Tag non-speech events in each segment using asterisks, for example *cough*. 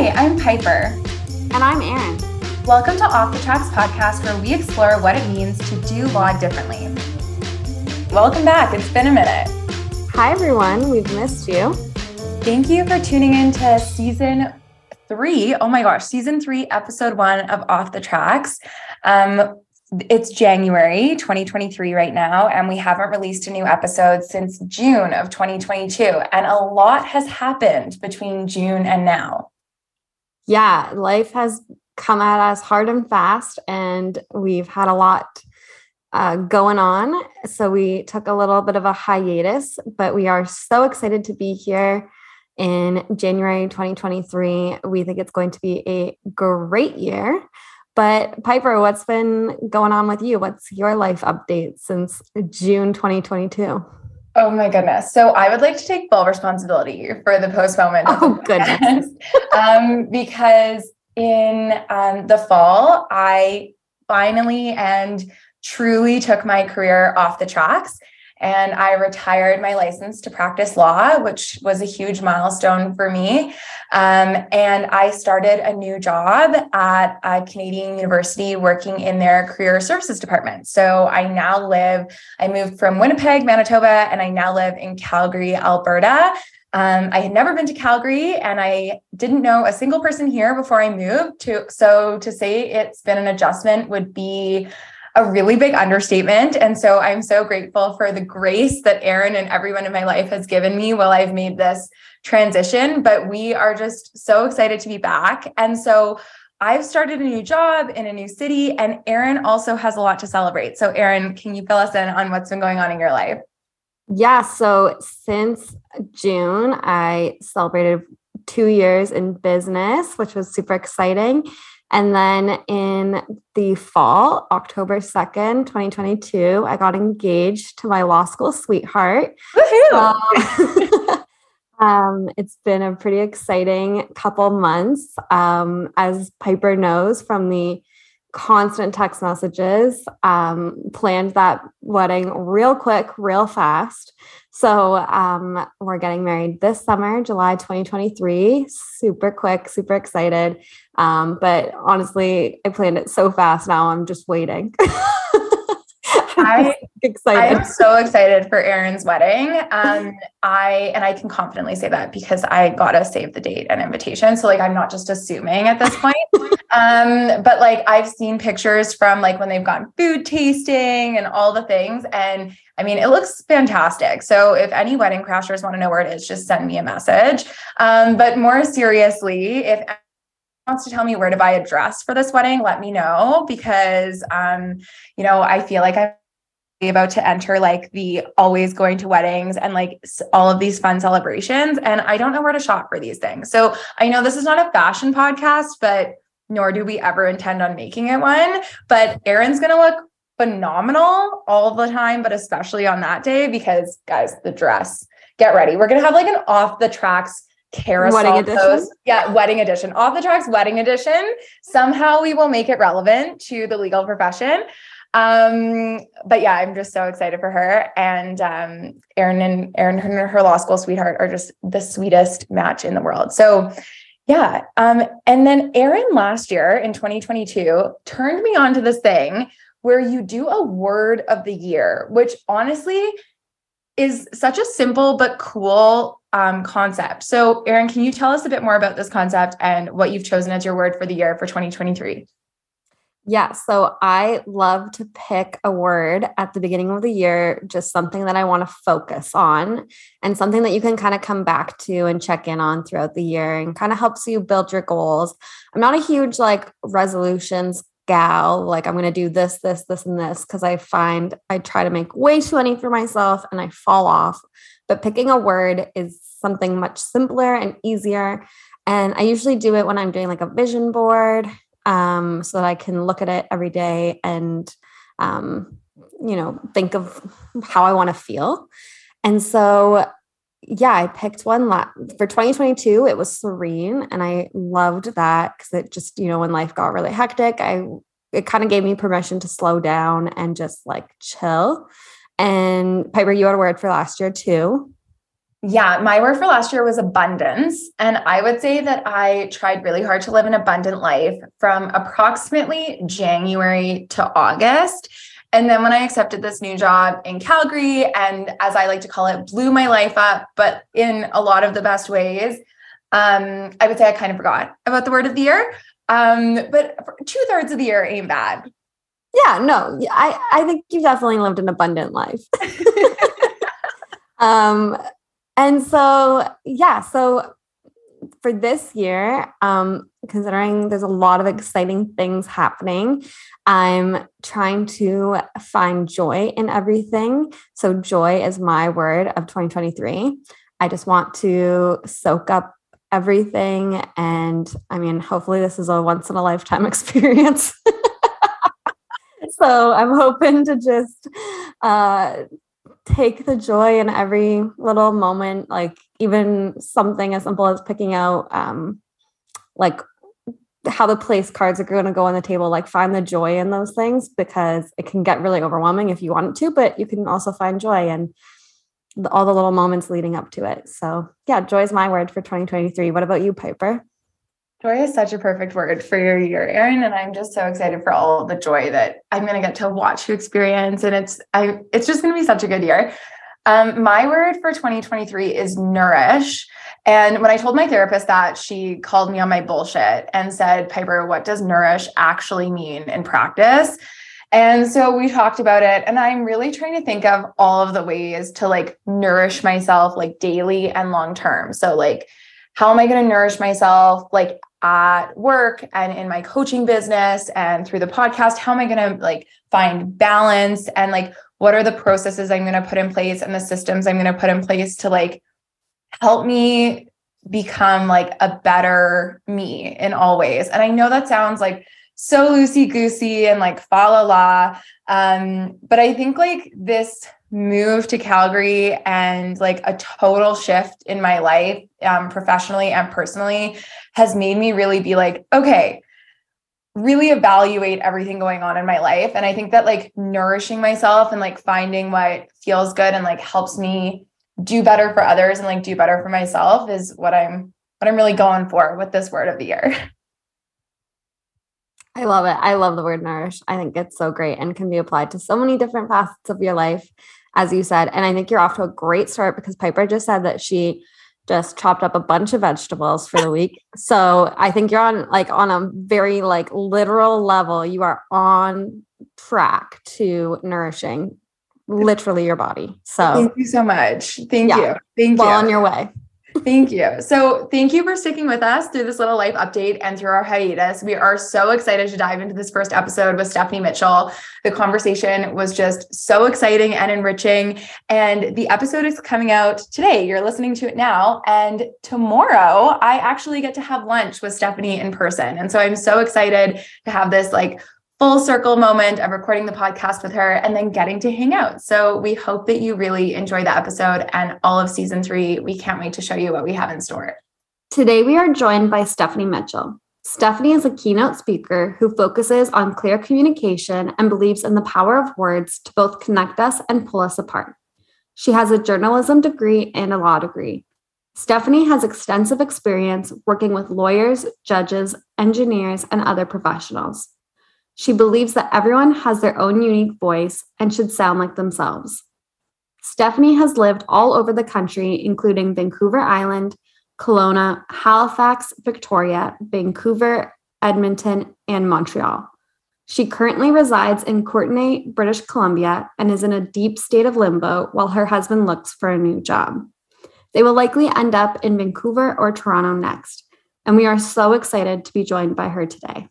Hi, I'm Piper. And I'm Erin. Welcome to Off the Tracks podcast, where we explore what it means to do law differently. Welcome back. It's been a minute. Hi, everyone. We've missed you. Thank you for tuning in to season three. Oh my gosh, season three, episode one of Off the Tracks. Um, it's January 2023 right now, and we haven't released a new episode since June of 2022. And a lot has happened between June and now. Yeah, life has come at us hard and fast, and we've had a lot uh, going on. So we took a little bit of a hiatus, but we are so excited to be here in January 2023. We think it's going to be a great year. But Piper, what's been going on with you? What's your life update since June 2022? Oh my goodness. So I would like to take full responsibility for the postponement. Oh goodness. um, because in um, the fall, I finally and truly took my career off the tracks and I retired my license to practice law, which was a huge milestone for me. Um, and I started a new job at a Canadian university working in their career services department. So I now live, I moved from Winnipeg, Manitoba, and I now live in Calgary, Alberta. Um, I had never been to Calgary and I didn't know a single person here before I moved to so to say it's been an adjustment would be a really big understatement. And so I'm so grateful for the grace that Erin and everyone in my life has given me while I've made this transition. But we are just so excited to be back. And so I've started a new job in a new city, and Erin also has a lot to celebrate. So, Erin, can you fill us in on what's been going on in your life? Yeah. So, since June, I celebrated two years in business, which was super exciting. And then in the fall, October 2nd, 2022, I got engaged to my law school sweetheart. Woohoo! *laughs* um, it's been a pretty exciting couple months. Um, as Piper knows from the constant text messages, um, planned that wedding real quick, real fast. So um, we're getting married this summer, July 2023. Super quick, super excited. Um, but honestly, I planned it so fast now. I'm just waiting. *laughs* I excited. I am so excited for Erin's wedding. Um, I and I can confidently say that because I gotta save the date and invitation. So like I'm not just assuming at this point. *laughs* um, but like I've seen pictures from like when they've gone food tasting and all the things, and I mean it looks fantastic. So if any wedding crashers want to know where it is, just send me a message. Um, but more seriously, if wants to tell me where to buy a dress for this wedding, let me know because um, you know, I feel like I'm about to enter like the always going to weddings and like all of these fun celebrations and I don't know where to shop for these things. So I know this is not a fashion podcast, but nor do we ever intend on making it one, but Erin's going to look phenomenal all the time, but especially on that day because guys, the dress. Get ready. We're going to have like an off the tracks carousel wedding edition. post. Yeah, wedding edition. Off the tracks wedding edition. Somehow we will make it relevant to the legal profession. Um, but yeah, I'm just so excited for her. And um, Erin and Erin, her, her law school sweetheart, are just the sweetest match in the world. So yeah. Um, and then Erin last year in 2022 turned me on to this thing where you do a word of the year, which honestly is such a simple but cool um, concept. So, Erin, can you tell us a bit more about this concept and what you've chosen as your word for the year for 2023? Yeah, so I love to pick a word at the beginning of the year, just something that I want to focus on and something that you can kind of come back to and check in on throughout the year and kind of helps you build your goals. I'm not a huge like resolutions gal, like I'm going to do this, this, this, and this, because I find I try to make way too many for myself and I fall off. But picking a word is something much simpler and easier. And I usually do it when I'm doing like a vision board um, so that I can look at it every day and, um, you know, think of how I want to feel. And so, yeah, I picked one la- for 2022. It was serene, and I loved that because it just, you know, when life got really hectic, I it kind of gave me permission to slow down and just like chill. And Piper, you had a word for last year too. Yeah, my word for last year was abundance. And I would say that I tried really hard to live an abundant life from approximately January to August. And then when I accepted this new job in Calgary, and as I like to call it, blew my life up, but in a lot of the best ways, um, I would say I kind of forgot about the word of the year. Um, but two thirds of the year ain't bad. Yeah, no, I, I think you've definitely lived an abundant life. *laughs* *laughs* um, and so, yeah, so for this year, um, considering there's a lot of exciting things happening, I'm trying to find joy in everything. So, joy is my word of 2023. I just want to soak up everything. And I mean, hopefully, this is a once in a lifetime *laughs* experience. *laughs* so, I'm hoping to just uh, take the joy in every little moment, like even something as simple as picking out um, like how the place cards are going to go on the table like find the joy in those things because it can get really overwhelming if you want to but you can also find joy in the, all the little moments leading up to it. So yeah joy is my word for 2023 what about you piper Joy is such a perfect word for your year, Erin, and I'm just so excited for all the joy that I'm going to get to watch you experience, and it's I it's just going to be such a good year. Um, my word for 2023 is nourish. And when I told my therapist that, she called me on my bullshit and said, Piper, what does nourish actually mean in practice? And so we talked about it, and I'm really trying to think of all of the ways to like nourish myself, like daily and long term. So, like, how am I going to nourish myself? Like, at work and in my coaching business and through the podcast how am i going to like find balance and like what are the processes i'm going to put in place and the systems i'm going to put in place to like help me become like a better me in all ways? And i know that sounds like so loosey goosey and like fa la la um but i think like this move to Calgary and like a total shift in my life, um, professionally and personally, has made me really be like, okay, really evaluate everything going on in my life. And I think that like nourishing myself and like finding what feels good and like helps me do better for others and like do better for myself is what I'm what I'm really going for with this word of the year. *laughs* I love it. I love the word nourish. I think it's so great and can be applied to so many different facets of your life as you said. And I think you're off to a great start because Piper just said that she just chopped up a bunch of vegetables for the week. *laughs* So I think you're on like on a very like literal level, you are on track to nourishing literally your body. So thank you so much. Thank yeah, you. Thank well you. Well on your way. Thank you. So, thank you for sticking with us through this little life update and through our hiatus. We are so excited to dive into this first episode with Stephanie Mitchell. The conversation was just so exciting and enriching. And the episode is coming out today. You're listening to it now. And tomorrow, I actually get to have lunch with Stephanie in person. And so, I'm so excited to have this like full circle moment of recording the podcast with her and then getting to hang out. So we hope that you really enjoy the episode and all of season three. We can't wait to show you what we have in store. Today, we are joined by Stephanie Mitchell. Stephanie is a keynote speaker who focuses on clear communication and believes in the power of words to both connect us and pull us apart. She has a journalism degree and a law degree. Stephanie has extensive experience working with lawyers, judges, engineers, and other professionals. She believes that everyone has their own unique voice and should sound like themselves. Stephanie has lived all over the country, including Vancouver Island, Kelowna, Halifax, Victoria, Vancouver, Edmonton, and Montreal. She currently resides in Courtenay, British Columbia, and is in a deep state of limbo while her husband looks for a new job. They will likely end up in Vancouver or Toronto next, and we are so excited to be joined by her today.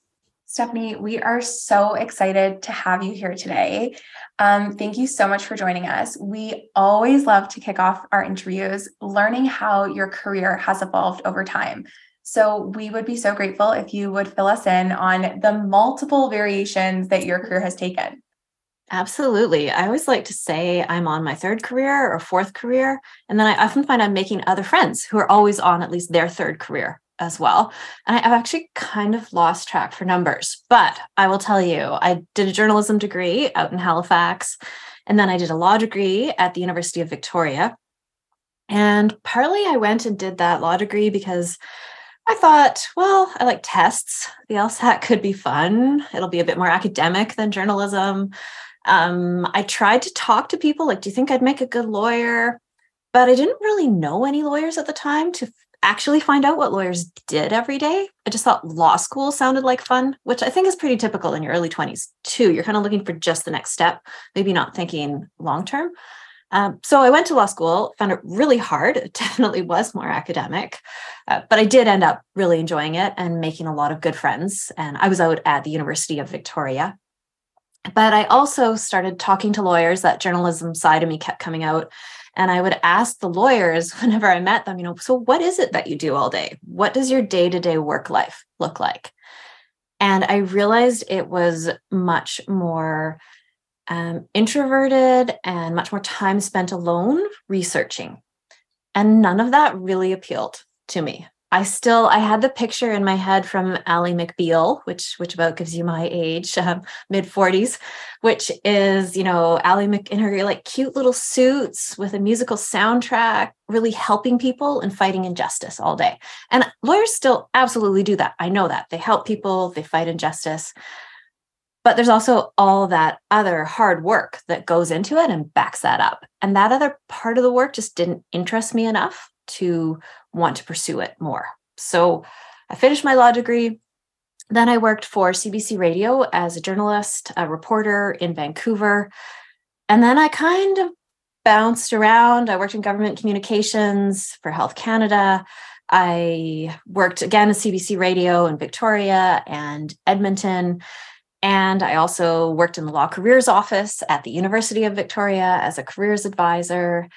Stephanie, we are so excited to have you here today. Um, thank you so much for joining us. We always love to kick off our interviews learning how your career has evolved over time. So, we would be so grateful if you would fill us in on the multiple variations that your career has taken. Absolutely. I always like to say I'm on my third career or fourth career. And then I often find I'm making other friends who are always on at least their third career as well. And I've actually kind of lost track for numbers, but I will tell you, I did a journalism degree out in Halifax, and then I did a law degree at the University of Victoria. And partly I went and did that law degree because I thought, well, I like tests. The LSAT could be fun. It'll be a bit more academic than journalism. Um, I tried to talk to people like, do you think I'd make a good lawyer? But I didn't really know any lawyers at the time to actually find out what lawyers did every day. I just thought law school sounded like fun, which I think is pretty typical in your early 20s too. You're kind of looking for just the next step, maybe not thinking long term. Um, so I went to law school, found it really hard. It *laughs* definitely was more academic, uh, but I did end up really enjoying it and making a lot of good friends. And I was out at the University of Victoria. But I also started talking to lawyers. That journalism side of me kept coming out. And I would ask the lawyers *laughs* whenever I met them, you know, so what is it that you do all day? What does your day to day work life look like? And I realized it was much more um, introverted and much more time spent alone researching. And none of that really appealed to me. I still I had the picture in my head from Ally McBeal, which which about gives you my age, *laughs* um, mid forties, which is you know Ally Mc in her like cute little suits with a musical soundtrack, really helping people and fighting injustice all day. And lawyers still absolutely do that. I know that they help people, they fight injustice, but there's also all that other hard work that goes into it and backs that up. And that other part of the work just didn't interest me enough to want to pursue it more. So I finished my law degree. Then I worked for CBC Radio as a journalist, a reporter in Vancouver. And then I kind of bounced around. I worked in government communications for Health Canada. I worked again at CBC Radio in Victoria and Edmonton. And I also worked in the law careers office at the University of Victoria as a careers advisor.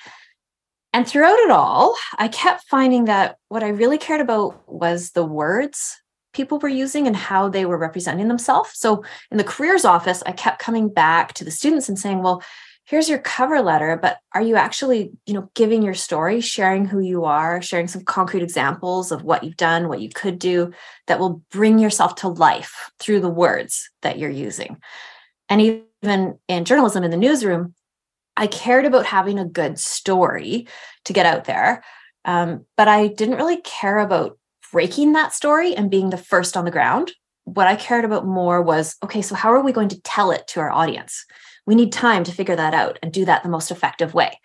And throughout it all, I kept finding that what I really cared about was the words people were using and how they were representing themselves. So in the careers office, I kept coming back to the students and saying, well, here's your cover letter, but are you actually, you know, giving your story, sharing who you are, sharing some concrete examples of what you've done, what you could do that will bring yourself to life through the words that you're using. And even in journalism in the newsroom, I cared about having a good story to get out there. Um, but I didn't really care about breaking that story and being the first on the ground. What I cared about more was okay, so how are we going to tell it to our audience? We need time to figure that out and do that the most effective way.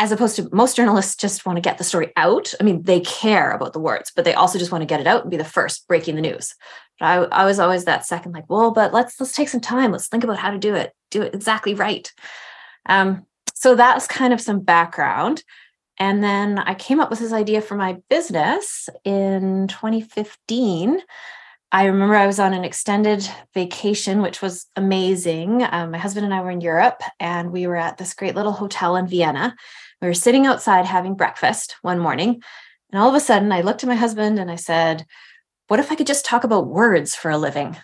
As opposed to most journalists just want to get the story out. I mean, they care about the words, but they also just want to get it out and be the first breaking the news. But I, I was always that second, like, well, but let's let's take some time. Let's think about how to do it, do it exactly right. Um, so that's kind of some background. And then I came up with this idea for my business in 2015. I remember I was on an extended vacation, which was amazing. Um, my husband and I were in Europe, and we were at this great little hotel in Vienna. We were sitting outside having breakfast one morning. And all of a sudden, I looked at my husband and I said, What if I could just talk about words for a living?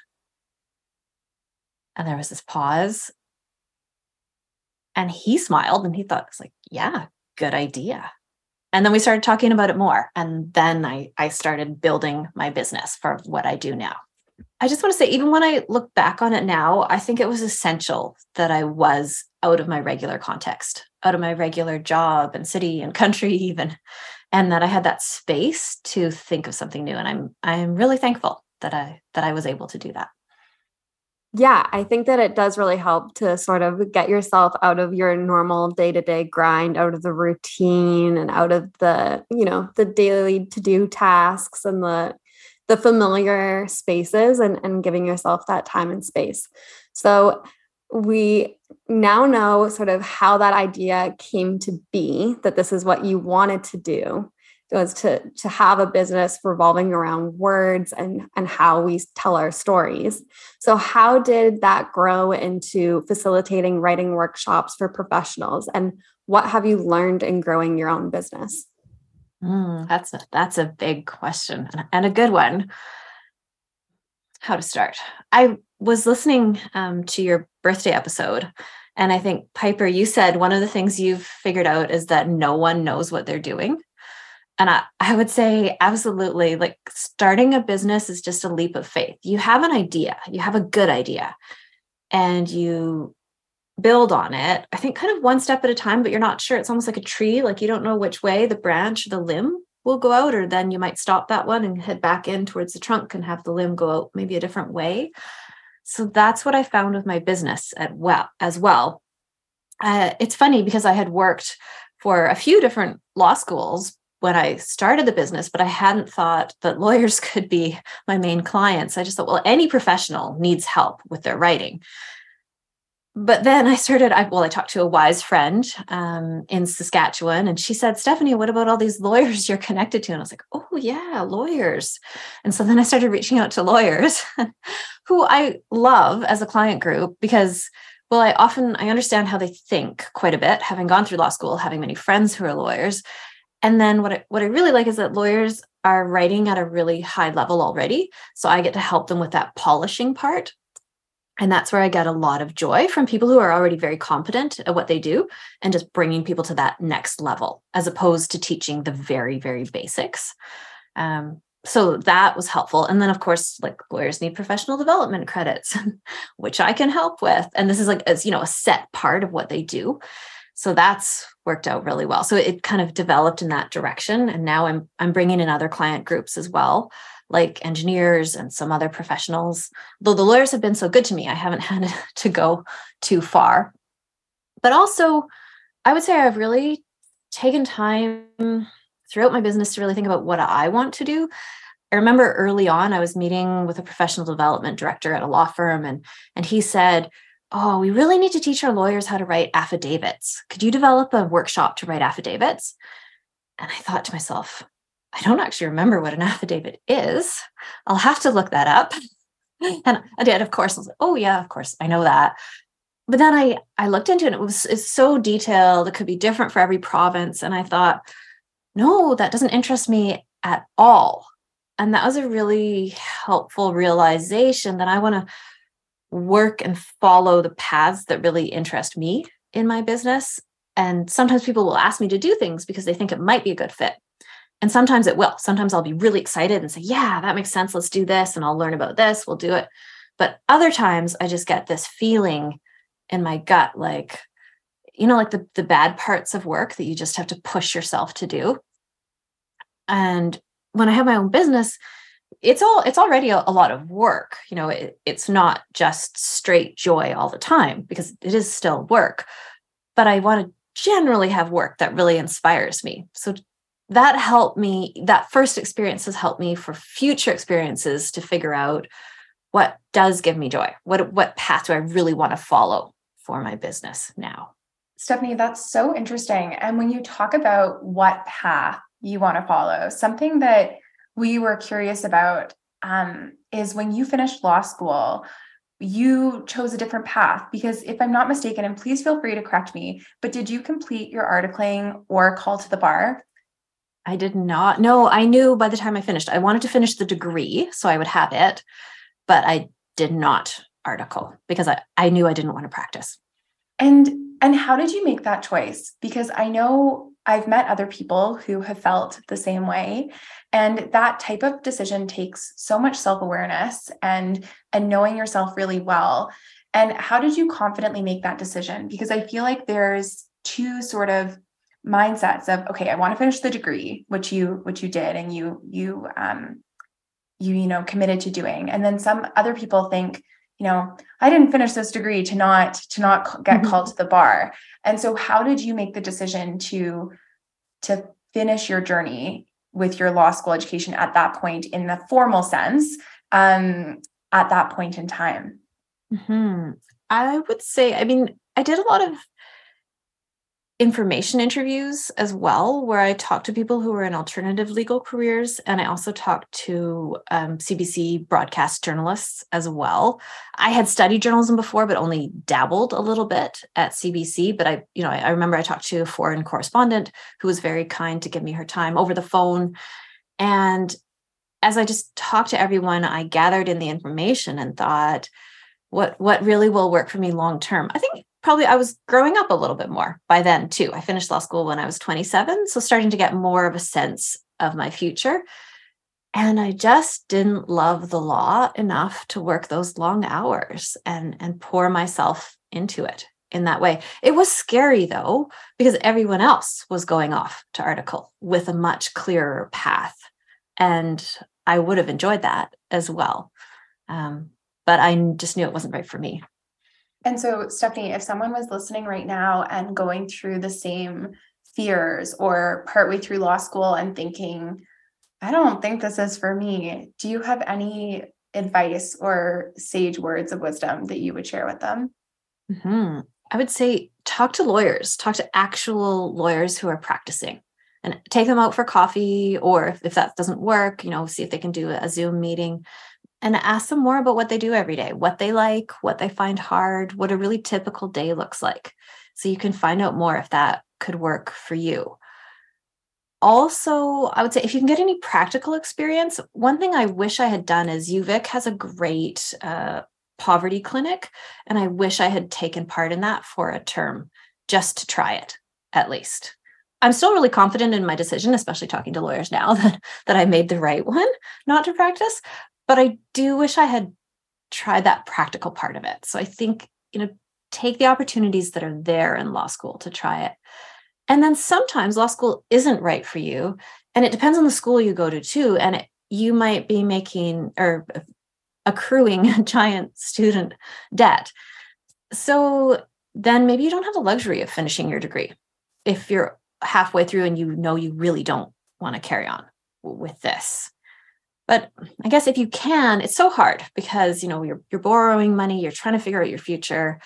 And there was this pause. And he smiled and he thought, it's like, yeah, good idea. And then we started talking about it more. And then I, I started building my business for what I do now. I just want to say, even when I look back on it now, I think it was essential that I was out of my regular context, out of my regular job and city and country, even, and that I had that space to think of something new. And I'm I'm really thankful that I that I was able to do that yeah, I think that it does really help to sort of get yourself out of your normal day-to-day grind, out of the routine and out of the, you know, the daily to-do tasks and the the familiar spaces and, and giving yourself that time and space. So we now know sort of how that idea came to be that this is what you wanted to do was to to have a business revolving around words and and how we tell our stories. So how did that grow into facilitating writing workshops for professionals? And what have you learned in growing your own business? Mm, that's a that's a big question and a good one. How to start? I was listening um, to your birthday episode and i think piper you said one of the things you've figured out is that no one knows what they're doing and I, I would say absolutely like starting a business is just a leap of faith. You have an idea, you have a good idea, and you build on it. I think kind of one step at a time, but you're not sure. It's almost like a tree, like you don't know which way the branch, the limb will go out, or then you might stop that one and head back in towards the trunk and have the limb go out maybe a different way. So that's what I found with my business at well as well. Uh, it's funny because I had worked for a few different law schools when I started the business, but I hadn't thought that lawyers *laughs* could be my main clients. I just thought, well, any professional needs help with their writing but then I started, I, well, I talked to a wise friend um, in Saskatchewan, and she said, Stephanie, what about all these *laughs* lawyers you're connected to? And I was like, oh, yeah, lawyers. And so then I started reaching out to lawyers *laughs* who I love as a client group because, well, I often, I understand how they think quite a bit, having gone through law school, having many friends who are lawyers. And then what I, what I really like is that lawyers are writing at a really high level already. So I get to help them with that polishing part and that's where I get a lot of joy from people who are already very competent at what they do and just bringing people to that next level as opposed to teaching the very, very basics. Um, so that was helpful. And then, of course, like lawyers need professional development credits, *laughs* which I can help with. And this is like, as you know, a set part of what they do. So that's worked out really well. So it kind of developed in that direction. And now I'm I'm bringing in other client groups as well like engineers and some other professionals. Though the lawyers have been so good to me, I haven't *laughs* had to go too far. But also, I would say I've really taken time throughout my business to really think about what I want to do. I remember early on, I was meeting with a professional development director at a law firm, and, and he said, Oh, we really need to teach our lawyers how to write affidavits. Could you develop a workshop to write affidavits? And I thought to myself, I don't actually remember what an affidavit is. I'll have to look that up. *laughs* and I did, of course. I was like, oh yeah, of course, I know that. But then I I looked into it. And it was it's so detailed. It could be different for every province. And I thought, no, that doesn't interest me at all. And that was a really helpful realization that I want to work and follow the paths that really interest me in my business. And sometimes people will ask me to do things because they think it might be a good fit. And sometimes it will. Sometimes I'll be really excited and say, yeah, that makes sense. Let's do this. And I'll learn about this. We'll do it. But other times I just get this feeling in my gut, like, you know, like the, the bad parts of work that you just have to push yourself to do. And when I have my own business, it's all it's already a, a lot of work you know it, it's not just straight joy all the time because it is still work but i want to generally have work that really inspires me. So that helped me that first experience has helped me for future experiences to figure out what does give me joy what what path do i really want to follow for my business now. Stephanie that's so interesting. And when you talk about what path you want to follow something that we were curious about um, is when you finished law school you chose a different path because if i'm not mistaken and please feel free to correct me but did you complete your articling or call to the bar I did not. No, I knew by the time I finished. I wanted to finish the degree so I would have it, but I did not article because I, I knew I didn't want to practice. And and how did you make that choice? Because I know I've met other people who have felt the same way and that type of decision takes so much self-awareness and and knowing yourself really well. And how did you confidently make that decision? Because I feel like there's two sort of mindsets of okay i want to finish the degree which you which you did and you you um you you know committed to doing and then some other people think you know i didn't finish this degree to not to not get mm-hmm. called to the bar and so how did you make the decision to to finish your journey with your law school education at that point in the formal sense um at that point in time mm-hmm. i would say i mean i did a lot of information interviews as well, where I talked to people who were in alternative legal careers. And I also talked to um, CBC broadcast journalists as well. I had studied journalism before, but only dabbled a little bit at CBC. But I, you know, I, I remember I talked to a foreign correspondent who was very kind to give me her time over the phone. And as I just talked to everyone, I gathered in the information and thought, what what really will work for me long term? I think probably I was growing up a little bit more by then too. I finished law school when I was 27, so starting to get more of a sense of my future. And I just didn't love the law enough to work those long hours and and pour myself into it. in that way. It was scary though, because everyone else was going off to article with a much clearer path. And I would have enjoyed that as well. Um, but I just knew it wasn't right for me. And so, Stephanie, if someone was listening right now and going through the same fears or partway through law school and thinking, I don't think this is for me, do you have any advice or sage words of wisdom that you would share with them? Mm-hmm. I would say talk to lawyers, talk to actual lawyers who are practicing and take them out for coffee or if, if that doesn't work, you know, see if they can do a Zoom meeting and ask them more about what they do every day, what they like, what they find hard, what a really typical day looks like. So you can find out more if that could work for you. Also, I would say if you can get any practical experience, one thing I wish I had done is UVic has a great uh, poverty clinic, and I wish I had taken part in that for a term just to try it at least. I'm still really confident in my decision, especially talking to lawyers now *laughs* that, that I made the right one not to practice. But I do wish I had tried that practical part of it. So I think, you know, take the opportunities that are there in law school to try it. And then sometimes law school isn't right for you. And it depends on the school you go to, too. And it, you might be making or accruing *laughs* giant student debt. So then maybe you don't have the luxury of finishing your degree if you're halfway through and you know you really don't want to carry on with this but i guess if you can it's so hard because you know you're you're borrowing money you're trying to figure out your future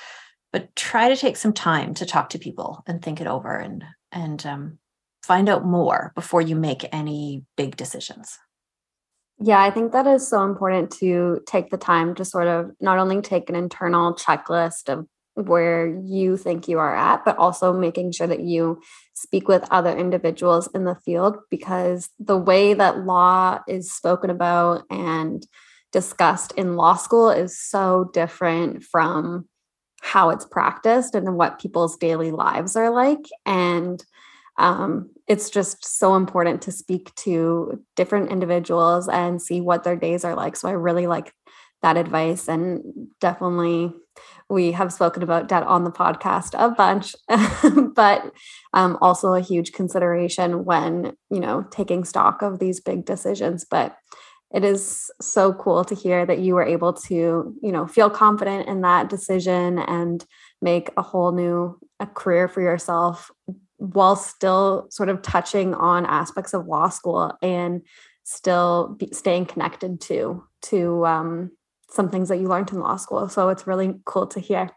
but try to take some time to talk to people and think it over and and um, find out more before you make any big decisions. Yeah i think that is so important to take the time to sort of not only take an internal checklist of where you think you are at, but also making sure that you speak with other individuals in the field because the way that law is spoken about and discussed in law school is so different from how it's practiced and what people's daily lives are like. And um, it's just so important to speak to different individuals and see what their days are like. So I really like that advice and definitely we have spoken about debt on the podcast a bunch *laughs* but um, also a huge consideration when you know taking stock of these big decisions. But it is so cool to hear that you were able to you know feel confident in that decision and make a whole new a career for yourself while still sort of touching on aspects of law school and still be, staying connected to to um, some things that you learned in law school. So it's really cool to hear.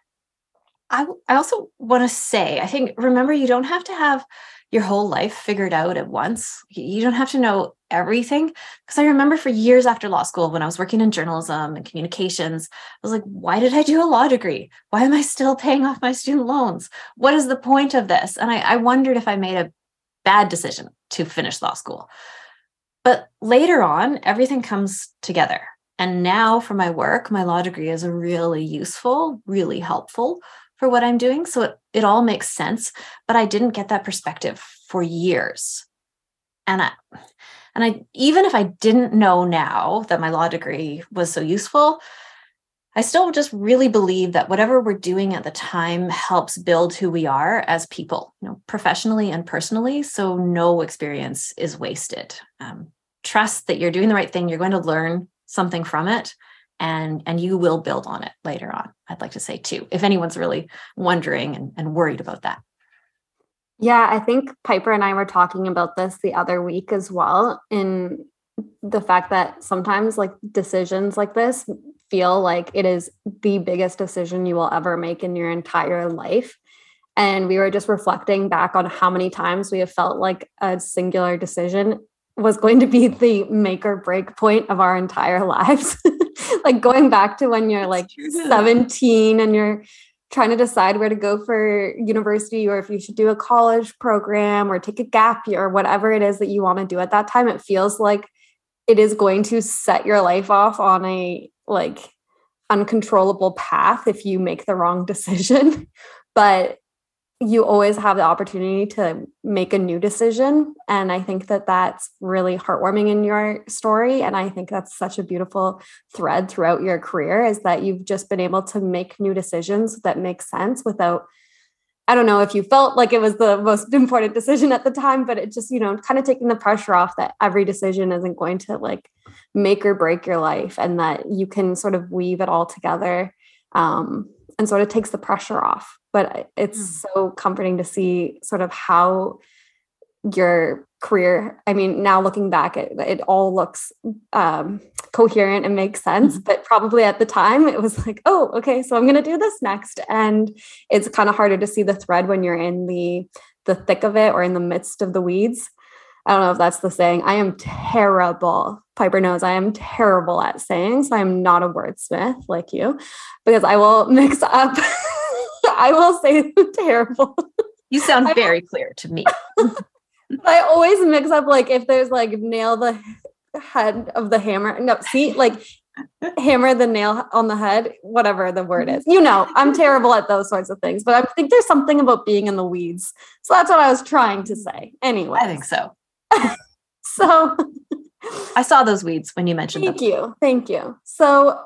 I, I also want to say, I think, remember, you don't have to have your whole life figured out at once. You don't have to know everything. Because I remember for years after law school, when I was working in journalism and communications, I was like, why did I do a law degree? Why am I still paying off my student loans? What is the point of this? And I, I wondered if I made a bad decision to finish law school. But later on, everything comes together. And now for my work, my law degree is really useful, really helpful for what I'm doing. So it, it all makes sense. But I didn't get that perspective for years. And I and I even if I didn't know now that my law degree was so useful, I still just really believe that whatever we're doing at the time helps build who we are as people, you know, professionally and personally. So no experience is wasted. Um, trust that you're doing the right thing. You're going to learn something from it and and you will build on it later on i'd like to say too if anyone's really wondering and, and worried about that. Yeah i think piper and i were talking about this the other week as well in the fact that sometimes like decisions like this feel like it is the biggest decision you will ever make in your entire life. And we were just reflecting back on how many times we have felt like a singular decision was going to be the make or break point of our entire lives. *laughs* like going back to when you're like 17 and you're trying to decide where to go for university or if you should do a college program or take a gap year or whatever it is that you want to do at that time, it feels like it is going to set your life off on a like uncontrollable path if you make the wrong *laughs* decision. but you always have the opportunity to make a new decision. And i think that that's really heartwarming in your story. And i think that's such a beautiful thread throughout your career is that you've just been able to make new decisions that make sense without I don't know if you felt like it was the most *laughs* important decision at the time, but it just, you know, kind of taking the pressure off that every decision isn't going to like make or break your life and that you can sort of weave it all together um, and sort of takes the pressure off. But it's mm. so comforting to see sort of how your career i mean now looking back it, it all looks um, coherent and makes sense mm-hmm. but probably at the time it was like oh okay so i'm going to do this next and it's kind of harder to see the thread when you're in the the thick of it or in the midst of the weeds i don't know if that's the saying i am terrible piper knows i am terrible at saying so i'm not a wordsmith like you because i will *laughs* mix up i will say *laughs* terrible you sound very clear to me *laughs* I always mix up like if there's like nail the head of the hammer. No, see, like hammer the nail on the head, whatever the word is. You know, I'm terrible at those sorts of things, but I think there's something about being in the weeds. So that's what I was trying to say. Anyway, I think so. *laughs* so *laughs* I saw those weeds when you mentioned thank them. Thank you. Thank you. So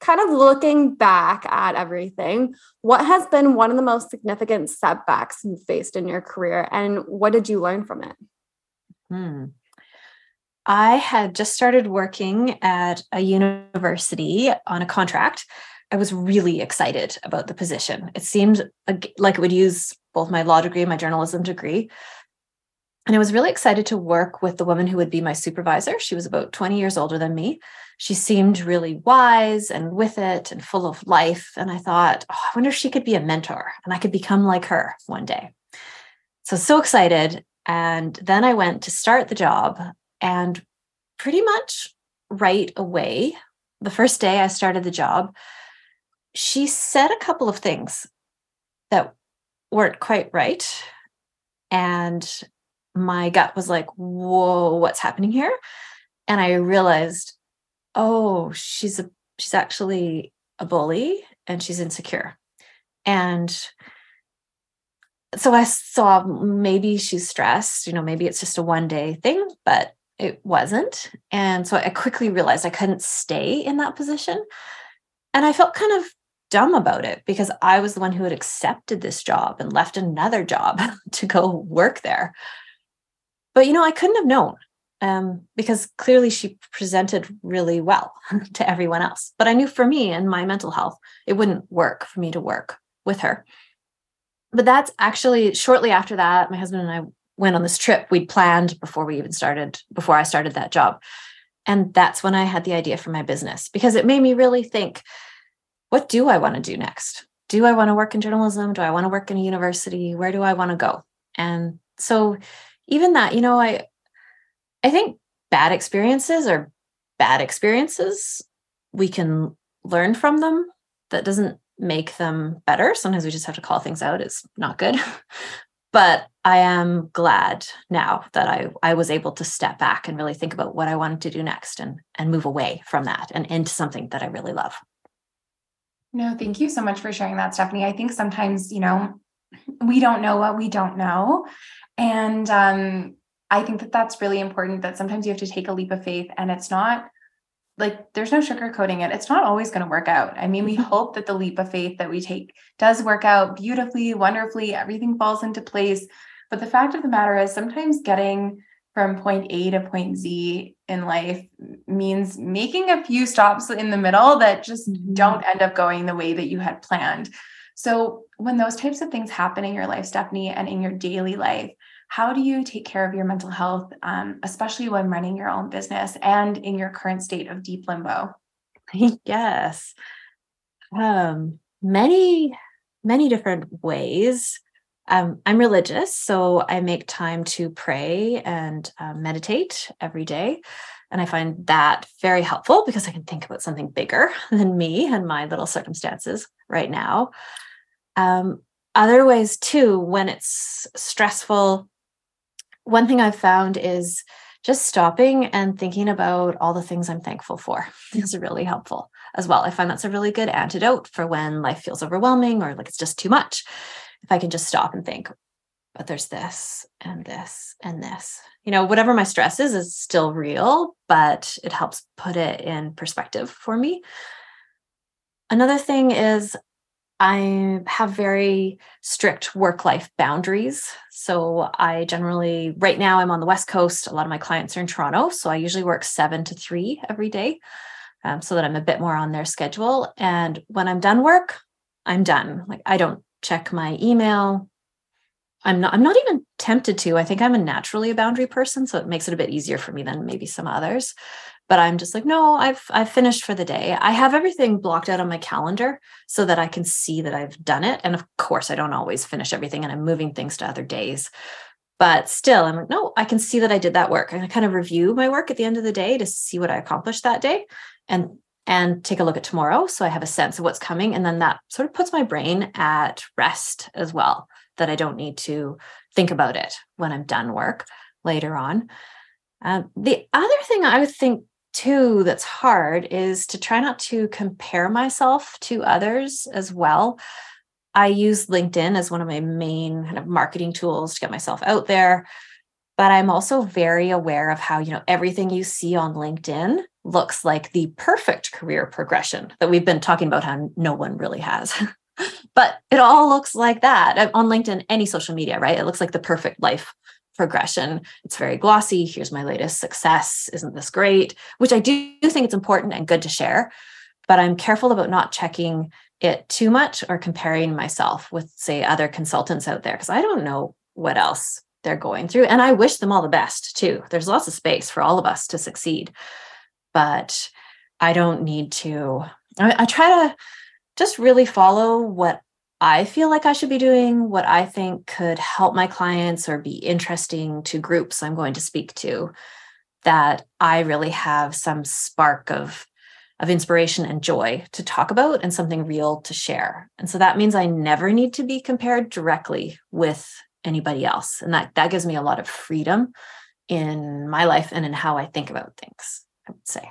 kind of looking back at everything, what has been one of the most significant setbacks you've faced in your career and what did you learn from it? Hmm. I had just started working at a university on a contract. I was really excited about the position. It seemed like it would use both my law degree and my journalism degree. And I was really excited to work with the woman who would be my supervisor. She was about 20 years older than me she seemed really wise and with it and full of life. And I thought, oh, I wonder if she could be a mentor and I could become like her one day. So, so excited. And then I went to start the job and pretty much right away, the first day I started the job, she said a couple of things that weren't quite right. And my gut was like, whoa, what's happening here? And I realized oh, she's a she's actually a bully and she's insecure. And so I saw maybe she's stressed, you know, maybe it's just a one day thing, but it wasn't. And so I quickly realized I couldn't stay in that position. And I felt kind of dumb about it because I was the one who had accepted this job and left another job *laughs* to go work there. But, you know, I couldn't have known um, because clearly she presented really well *laughs* to everyone else. But I knew for me and my mental health, it wouldn't work for me to work with her. But that's actually shortly after that, my husband and I went on this trip we'd planned before we even started, before I started that job. And that's when I had the idea for my business because it made me really think what do I want to do next? Do I want to work in journalism? Do I want to work in a university? Where do I want to go? And so, even that, you know, I I think bad experiences are bad experiences. We can learn from them. That doesn't make them better. Sometimes we just have to call things out. It's not good. *laughs* but I am glad now that I I was able to step back and really think about what I wanted to do next and and move away from that and into something that I really love. No, thank you so much for sharing that, Stephanie. I think sometimes, you know, we don't know what we don't know. And um, I think that that's really important that sometimes you have to take a leap of faith and it's not like there's no sugarcoating it. It's not always going to work out. I mean, we hope that the leap of faith that we take does work out beautifully, wonderfully, everything falls into place. But the fact of the matter is sometimes getting from point A to point Z in life means making a few stops in the middle that just mm-hmm. don't end up going the way that you had planned. So, when those types of things happen in your life, Stephanie, and in your daily life, how do you take care of your mental health, um, especially when running your own business and in your current state of deep limbo? *laughs* Yes. Um, many, many different ways. Um, I'm religious, so I make time to pray and uh, meditate every day. And I find that very helpful because I can think about something bigger *laughs* than me and my little circumstances right now. Um, other ways, too, when it's stressful, one thing I've found is just stopping and thinking about all the things I'm thankful for *laughs* is really helpful as well. I find that's a really good antidote for when life feels overwhelming or like it's just too much. If I can just stop and think, but there's this and this and this. You know, whatever my stress is, is still real, but it helps put it in perspective for me. Another thing is I have very strict work life boundaries. So I generally, right now, I'm on the West Coast. A lot of my clients are in Toronto. So I usually work seven to three every day um, so that I'm a bit more on their schedule. And when I'm done work, I'm done. Like I don't check my email. I'm not I'm not even tempted to. I think I'm a naturally a boundary person, so it makes it a bit easier for me than maybe some others. But I'm just like, no, I've I've finished for the day. I have everything blocked out on my calendar so that I can see that I've done it. And of course, I don't always finish everything and I'm moving things to other days. But still, I'm like, no, I can see that I did that work. And I kind of review my work at the end of the day to see what I accomplished that day and and take a look at tomorrow so I have a sense of what's coming and then that sort of puts my brain at rest as well that I don't need to think about it when I'm done work later on. Um, the other thing I would think too that's hard is to try not to compare myself to others as well. I use LinkedIn as one of my main kind of marketing tools to get myself out there. But I'm also very aware of how, you know, everything you see on LinkedIn looks like the perfect career progression that we've been talking about how no one really has. *laughs* but it all looks like that on LinkedIn, any social media, right? It looks like the perfect life progression. It's very glossy. Here's my latest success. Isn't this great? Which I do think it's important and good to share. But I'm careful about not checking it too much or comparing myself with, say, other consultants out there, because I don't know what else they're going through. And I wish them all the best too. There's lots of space for all of us to succeed. But I don't need to, I, I try to just really follow what I feel like I should be doing, what I think could help my clients or be interesting to groups I'm going to speak to, that I really have some spark of, of inspiration and joy to talk about and something real to share. And so that means I never need to be compared directly with anybody else. And that, that gives me a lot of freedom in my life and in how I think about things, I would say.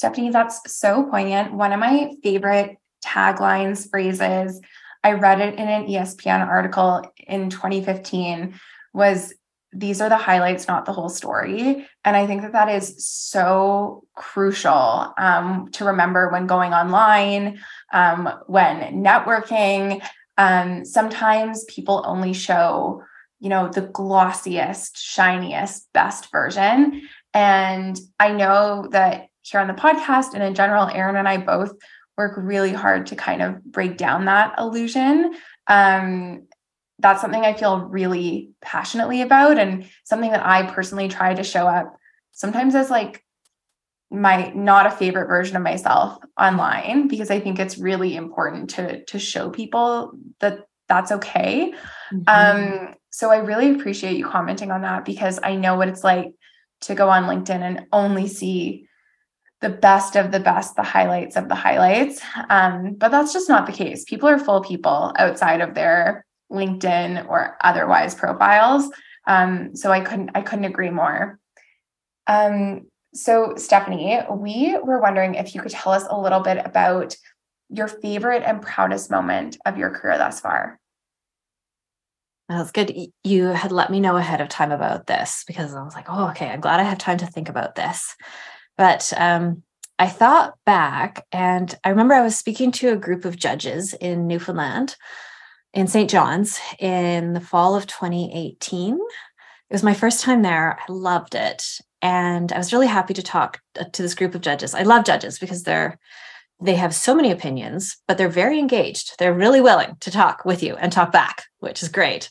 Stephanie, that's so poignant. One of my favorite taglines, phrases, I read it in an ESPN article in 2015 was these are the highlights, not the whole story. And I think that that is so crucial um, to remember when going online, um, when networking. Um, sometimes people only show, you know, the glossiest, shiniest, best version. And I know that here on the podcast and in general, Aaron and I both work really hard to kind of break down that illusion. Um, that's something I feel really passionately about and something that I personally try to show up sometimes as like my not a favorite version of myself online because I think it's really important to to show people that that's okay. Mm-hmm. Um so I really appreciate you commenting on that because I know what it's like to go on LinkedIn and only see the best of the best, the highlights of the highlights. Um, but that's just not the case. People are full people outside of their LinkedIn or otherwise profiles. Um, so I couldn't I couldn't agree more. Um, so Stephanie, we were wondering if you could tell us a little bit about your favorite and proudest moment of your career thus far. That's good. You had let me know ahead of time about this because I was like, oh, okay, I'm glad I have time to think about this. But um, I thought back and I remember I was speaking to a group of judges in Newfoundland in St. John's in the fall of 2018. It was my first time there. I loved it. And I was really happy to talk uh, to this group of judges. I love judges because they're they have so many opinions, but they're very engaged. They're really willing to talk with you and talk back, which is great.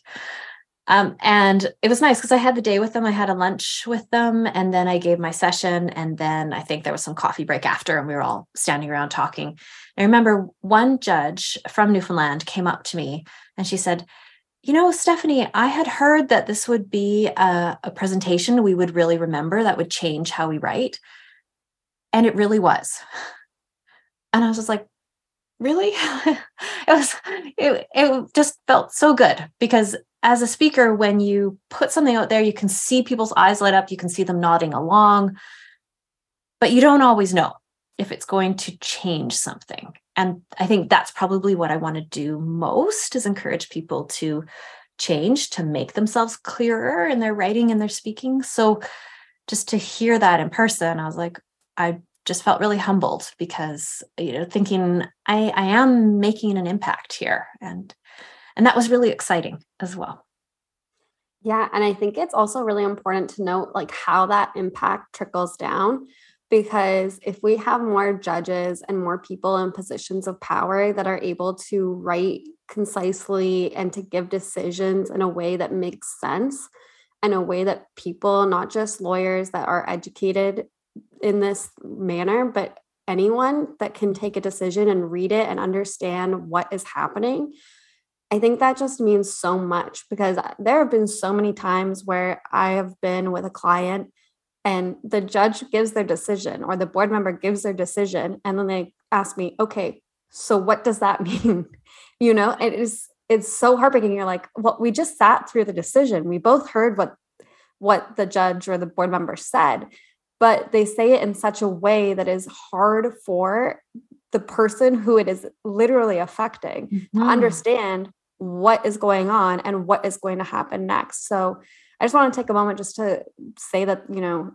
Um, and it was nice because I had the day with them. I had a lunch with them, and then I gave my session. And then I think there was some coffee break after, and we were all standing around talking. I remember one judge from Newfoundland came up to me and she said, You know, Stephanie, I had heard that this would be a, a presentation we would really remember that would change how we write. And it really was. And I was just like, really *laughs* it was it, it just felt so good because as a speaker, when you put something out there, you can see people's eyes light up, you can see them nodding along, but you don't always know if it's going to change something. And I think that's probably what I want to do most is encourage people to change, to make themselves clearer in their writing and their speaking. So just to hear that in person, I was like, I just felt really humbled because you know thinking I I am making an impact here and and that was really exciting as well. Yeah, and I think it's also really important to note like how that impact trickles down because if we have more judges and more people in positions of power that are able to write concisely and to give decisions in a way that makes sense and a way that people not just lawyers that are educated in this manner but anyone that can take a decision and read it and understand what is happening I think that just means so much because there have been so many times where I have been with a client and the judge gives their decision or the board member gives their decision and then they ask me okay so what does that *laughs* mean? You know it is it's so heartbreaking. You're like well we just sat through the decision. We both heard what what the judge or the board member said but they say it in such a way that is hard for the person who it is literally affecting mm-hmm. to understand what is going on and what is going to happen next so I just want to take a moment just to say that, you know,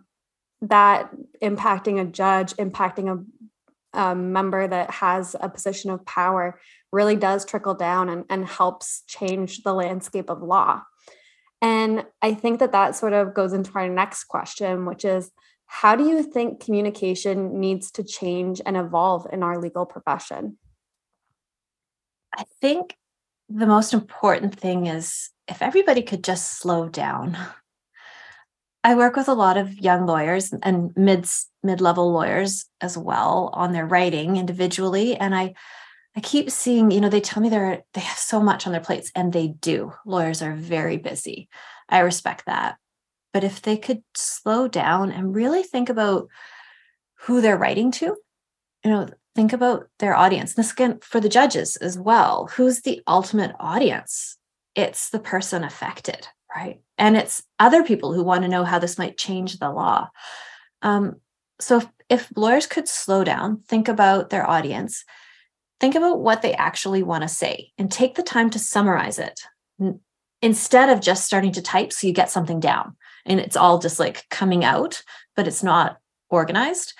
that impacting a judge, impacting a, a member that has a position of power really does trickle down and, and helps change the landscape of law. And I think that that sort of goes into our next question, which is how do you think communication needs to change and evolve in our legal profession? I think the most important thing is if everybody could just slow down. I work with a lot of young lawyers and mid mid-level lawyers as well on their writing individually and I I keep seeing, you know, they tell me they're they have so much on their plates and they do. Lawyers are very busy. I respect that. But if they could slow down and really think about who they're writing to, you know, think about their audience. This again for the judges as well. Who's the ultimate audience? It's the person affected, right? And it's other people who want to know how this might change the law. Um, so if, if lawyers could slow down, think about their audience, think about what they actually want to say, and take the time to summarize it instead of just starting to type so you get something down and it's all just like coming out, but it's not organized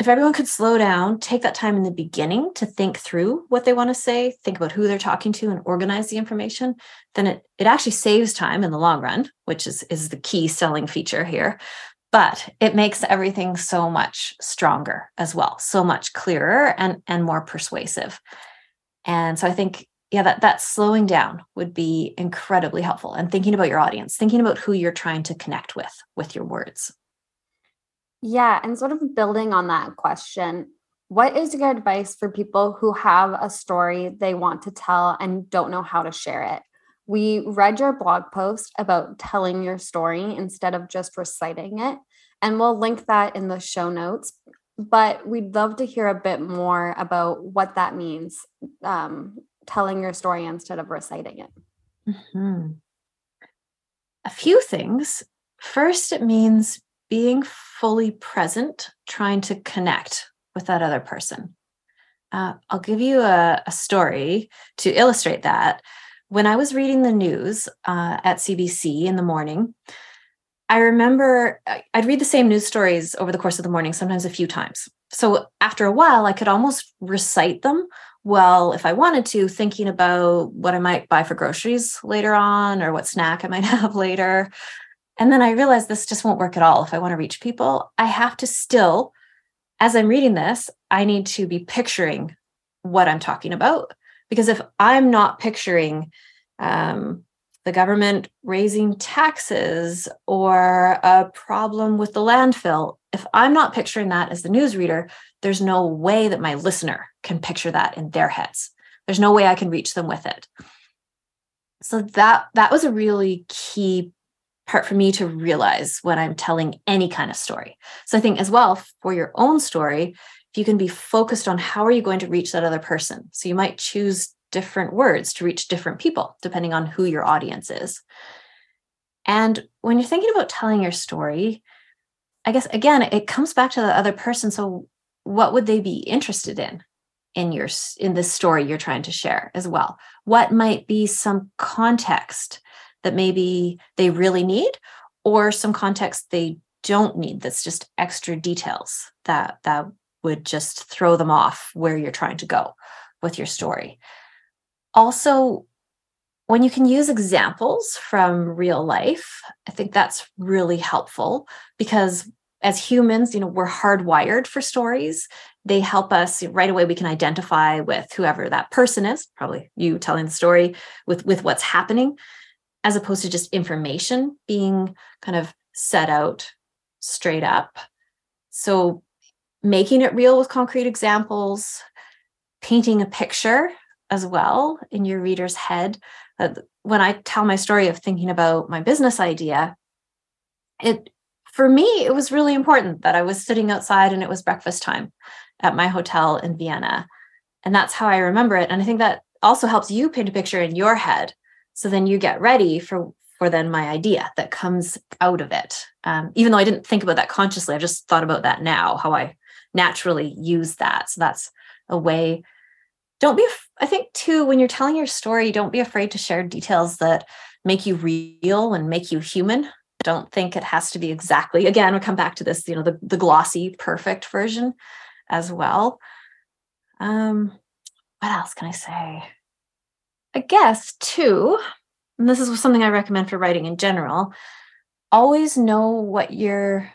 if everyone could slow down, take that time in the beginning to think through what they want to say, think about who they're talking to and organize the information, then it, it actually saves time in the long run, which is, is the key selling feature here. But it makes everything so much stronger as well, so much clearer and, and more persuasive. And so I think, yeah, that that slowing down would be incredibly helpful and thinking about your audience, thinking about who you're trying to connect with with your words. Yeah. And sort of building on that question, what is your advice for people who have a story they want to tell and don't know how to share it? We read your blog post about telling your story instead of just reciting it, and we'll link that in the show notes. But we'd love to hear a bit more about what that means um, telling your story instead of reciting it. Mm-hmm. A few things. First, it means being fully present, trying to connect with that other person. Uh, I'll give you a, a, story to illustrate that. When I was reading the news uh, at CBC in the morning, I remember I'd read the same news stories over the course of the morning, sometimes a few times. So after a while, I could almost recite them well if I wanted to, thinking about what I might buy for groceries later on or what snack I might *laughs* have later. And then I realized this just won't work at all. If I want to reach people, I have to still, as I'm reading this, I need to be picturing what I'm talking about. Because if I'm not picturing um, the government raising taxes or a problem with the landfill, if I'm not picturing that as the newsreader, there's no way that my listener can picture that in their heads. There's no way I can reach them with it. So that that was a really key part for me to realize when I'm telling any kind of story. So I think as well for your own story, if you can be focused on how are you going to reach that other person. So you might choose different words to reach different people depending on who your audience is. And when you're thinking about telling your story, I guess again it comes back to the other person so what would they be interested in in your in this story you're trying to share as well? What might be some context that maybe they really need or some context they don't need that's just extra details that that would just throw them off where you're trying to go with your story also when you can use examples from real life i think that's really helpful because as humans you know we're hardwired for stories. They help us right away we can identify with whoever that person is probably you telling the story with with what's happening as opposed to just information being kind of set out straight up. So making it real with concrete examples painting a picture as well in your reader's head when i tell my story of thinking about my business idea it for me it was really important that i was sitting outside and it was breakfast time at my hotel in Vienna. And that's how I remember it. And I think that also helps you paint a picture in your head. So then you get ready for for then my idea that comes out of it. Um, even though I didn't think about that consciously, I've just thought about that now, how I naturally use that. So that's a way. Don't be, I think too, when you're telling your story, don't be afraid to share details that make you real and make you human. Don't think it has to be exactly, again, we'll come back to this, you know, the, the glossy, perfect version as well. Um, what else can I say? I guess too, and this is something I recommend for writing in general, always know what your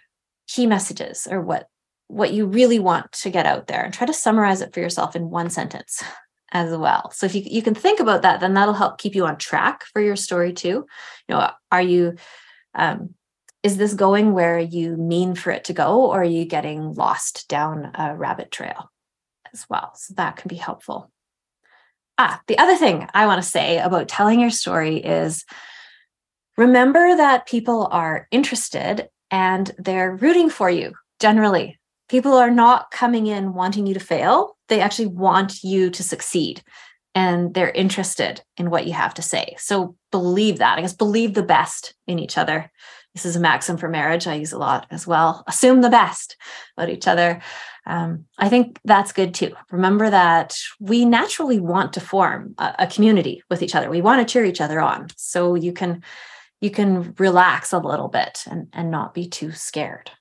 key messages or what what you really want to get out there and try to summarize it for yourself in one sentence as well. So if you, you can think about that, then that'll help keep you on track for your story too. You know, are you um, is this going where you mean for it to go or are you getting lost down a rabbit trail as well so that can be helpful ah the other thing i want to say about telling your story is remember that people are interested and they're rooting for you generally people are not coming in wanting you to fail they actually want you to succeed and they're interested in what you have to say so believe that i guess believe the best in each other this is a maxim for marriage I use a lot as well. Assume the best about each other. Um, I think that's good too. Remember that we naturally want to form a, a community with each other. We want to cheer each other on. So you can you can relax a little bit and, and not be too scared.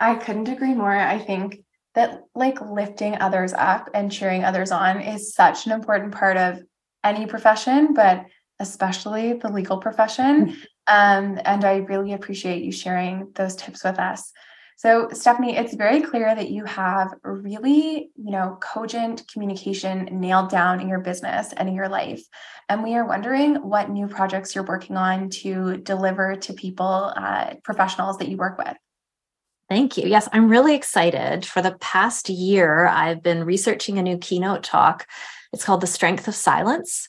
I couldn't agree more. I think that like lifting others up and cheering others on is such an important part of any profession, but especially the legal profession. Um, and I really appreciate you sharing those tips with us. So, Stephanie, it's very clear that you have really, you know, cogent communication nailed down in your business and in your life. And we are wondering what new projects you're working on to deliver to people, uh, professionals that you work with. Thank you. Yes, I'm really excited. For the past year, I've been researching a new keynote talk. It's called The Strength of Silence.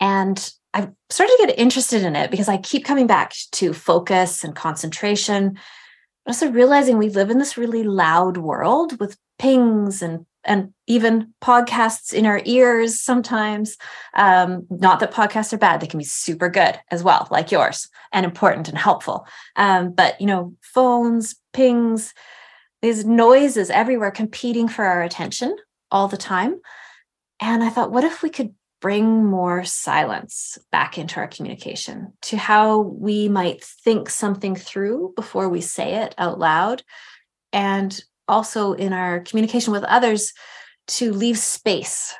And I've started to get interested in it because I keep coming back to focus and concentration. Also realizing we live in this really loud world with pings and and even podcasts in our ears sometimes. Um, not that podcasts are bad; they can be super good as well, like yours, and important and helpful. Um, but you know, phones, pings, these noises everywhere competing for our attention all the time. And I thought, what if we could bring more silence back into our communication to how we might think something through before we say it out loud and also in our communication with others to leave space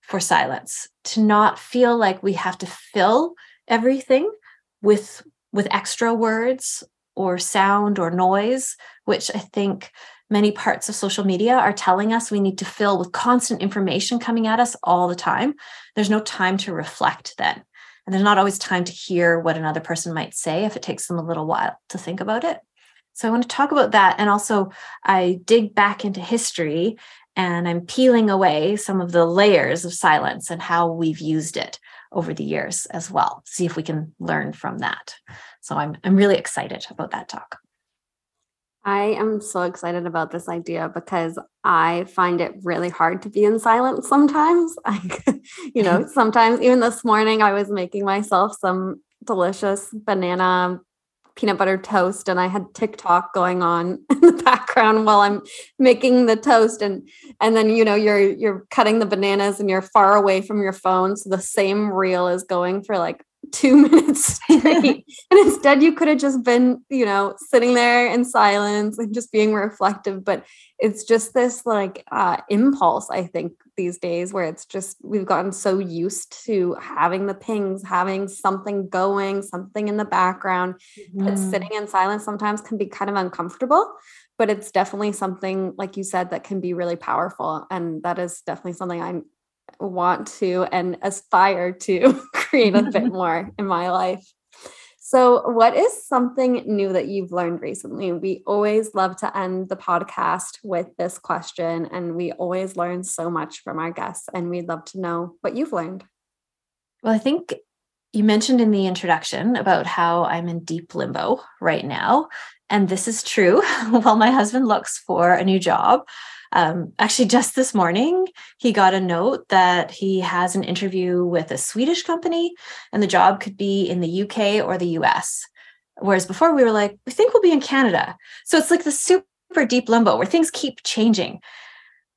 for silence to not feel like we have to fill everything with with extra words or sound or noise which i think many parts of social media are telling us we need to fill with constant information coming at us all the time. There's no time to reflect then. And there's not always time to hear what another person might say if it takes them a little while to think about it. So I want to talk about that. And also, I dig back into history and I'm peeling away some of the layers of silence and how we've used it over the years as well. See if we can learn from that. So I'm, I'm really excited about that talk. I am so excited about this idea because I find it really hard to be in silence sometimes. *laughs* Like, you know, *laughs* sometimes even this morning I was making myself some delicious banana peanut butter toast and I had TikTok going on *laughs* in the background while I'm making the toast and and then you know you're you're cutting the bananas and you're far away from your phone so the same reel is going for like two *laughs* minutes straight. and instead, you could have just been, you know, sitting there in silence and just being reflective. But it's just this like uh, impulse, I think, these days where it's just we've gotten so used to having the pings, having something going, something in the background. Mm. That sitting in silence sometimes can be kind of uncomfortable but it's definitely something like you said that can be really powerful and that is definitely something i want to and aspire to *laughs* create a bit *laughs* more in my life so what is something new that you've learned recently we always love to end the podcast with this question and we always learn so much from our guests and we'd love to know what you've learned well i think you mentioned in the introduction about how I'm in deep limbo right now. And this is true *laughs* while my husband looks for a new job. Um, actually, just this morning, he got a note that he has an interview with a Swedish company and the job could be in the UK or the US. Whereas before we were like, we think we'll be in Canada. So it's like the super deep limbo where things keep changing.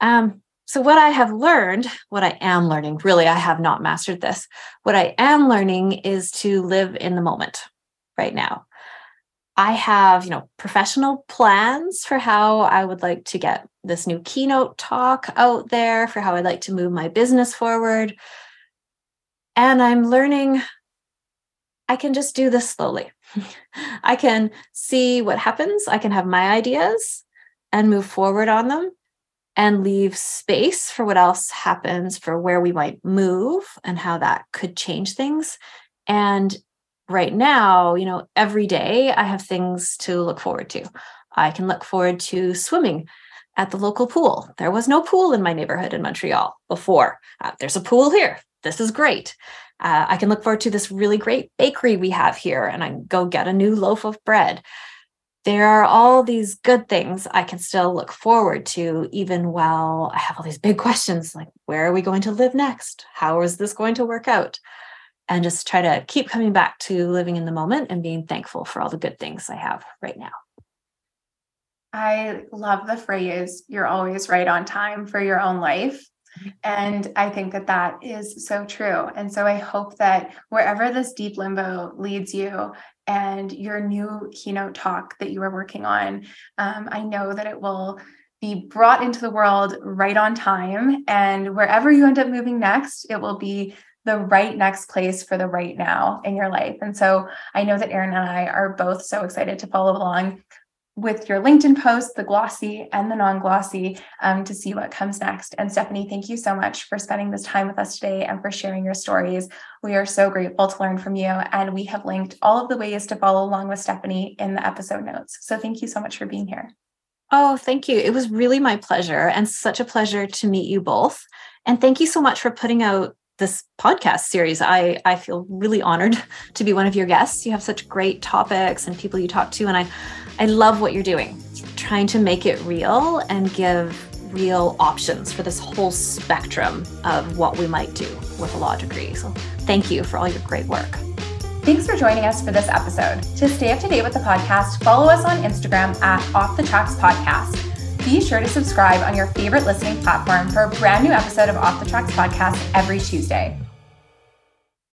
Um, so, what I have learned, what I am learning, really, I have not mastered this. What I am learning is to live in the moment right now. I have, you know, professional plans for how I would like to get this new keynote talk out there, for how I'd like to move my business forward. And I'm learning I can just do this slowly. *laughs* I can see what happens, I can have my ideas and move forward on them and leave space for what else happens for where we might move and how that could change things. And right now, you know, every day I have things to look forward to. I can look forward to swimming at the local pool. There was no pool in my neighborhood in Montreal before. Uh, there's a pool here. This is great. Uh, I can look forward to this really great bakery we have here and I can go get a new loaf of bread there are all these good things I can still look forward to, even while I have all these big *laughs* questions like, where are we going to live next? How is this going to work out? And just try to keep coming back to living in the moment and being thankful for all the good things I have right now. I love the phrase, you're always right on time for your own life. And I think that that is so true. And so I hope that wherever this deep limbo leads you and your new keynote talk that you are working on, um, I know that it will be brought into the world right on time. And wherever you end up moving next, it will be the right next place for the right now in your life. And so I know that Erin and I are both so excited to follow along with your LinkedIn post, the glossy and the non glossy, um, to see what comes next. And Stephanie, thank you so much for spending this time with us today and for sharing your stories. We are so grateful to learn from you. And we have linked all of the ways to follow along with Stephanie in the episode notes. So thank you so much for being here. Oh, thank you. It was really my pleasure and such a pleasure to meet you both. And thank you so much for putting out this podcast series. I, I feel really honored *laughs* to be one of your guests. You have such great topics and people you talk to. And I I love what you're doing, trying to make it real and give real options for this whole spectrum of what we might do with a law degree. So thank you for all your great work. Thanks for joining us for this episode. To stay up to date with the podcast, follow us on Instagram at Off the Tracks Podcast. Be sure to subscribe on your favorite listening platform for a brand new episode of Off the Tracks Podcast every Tuesday.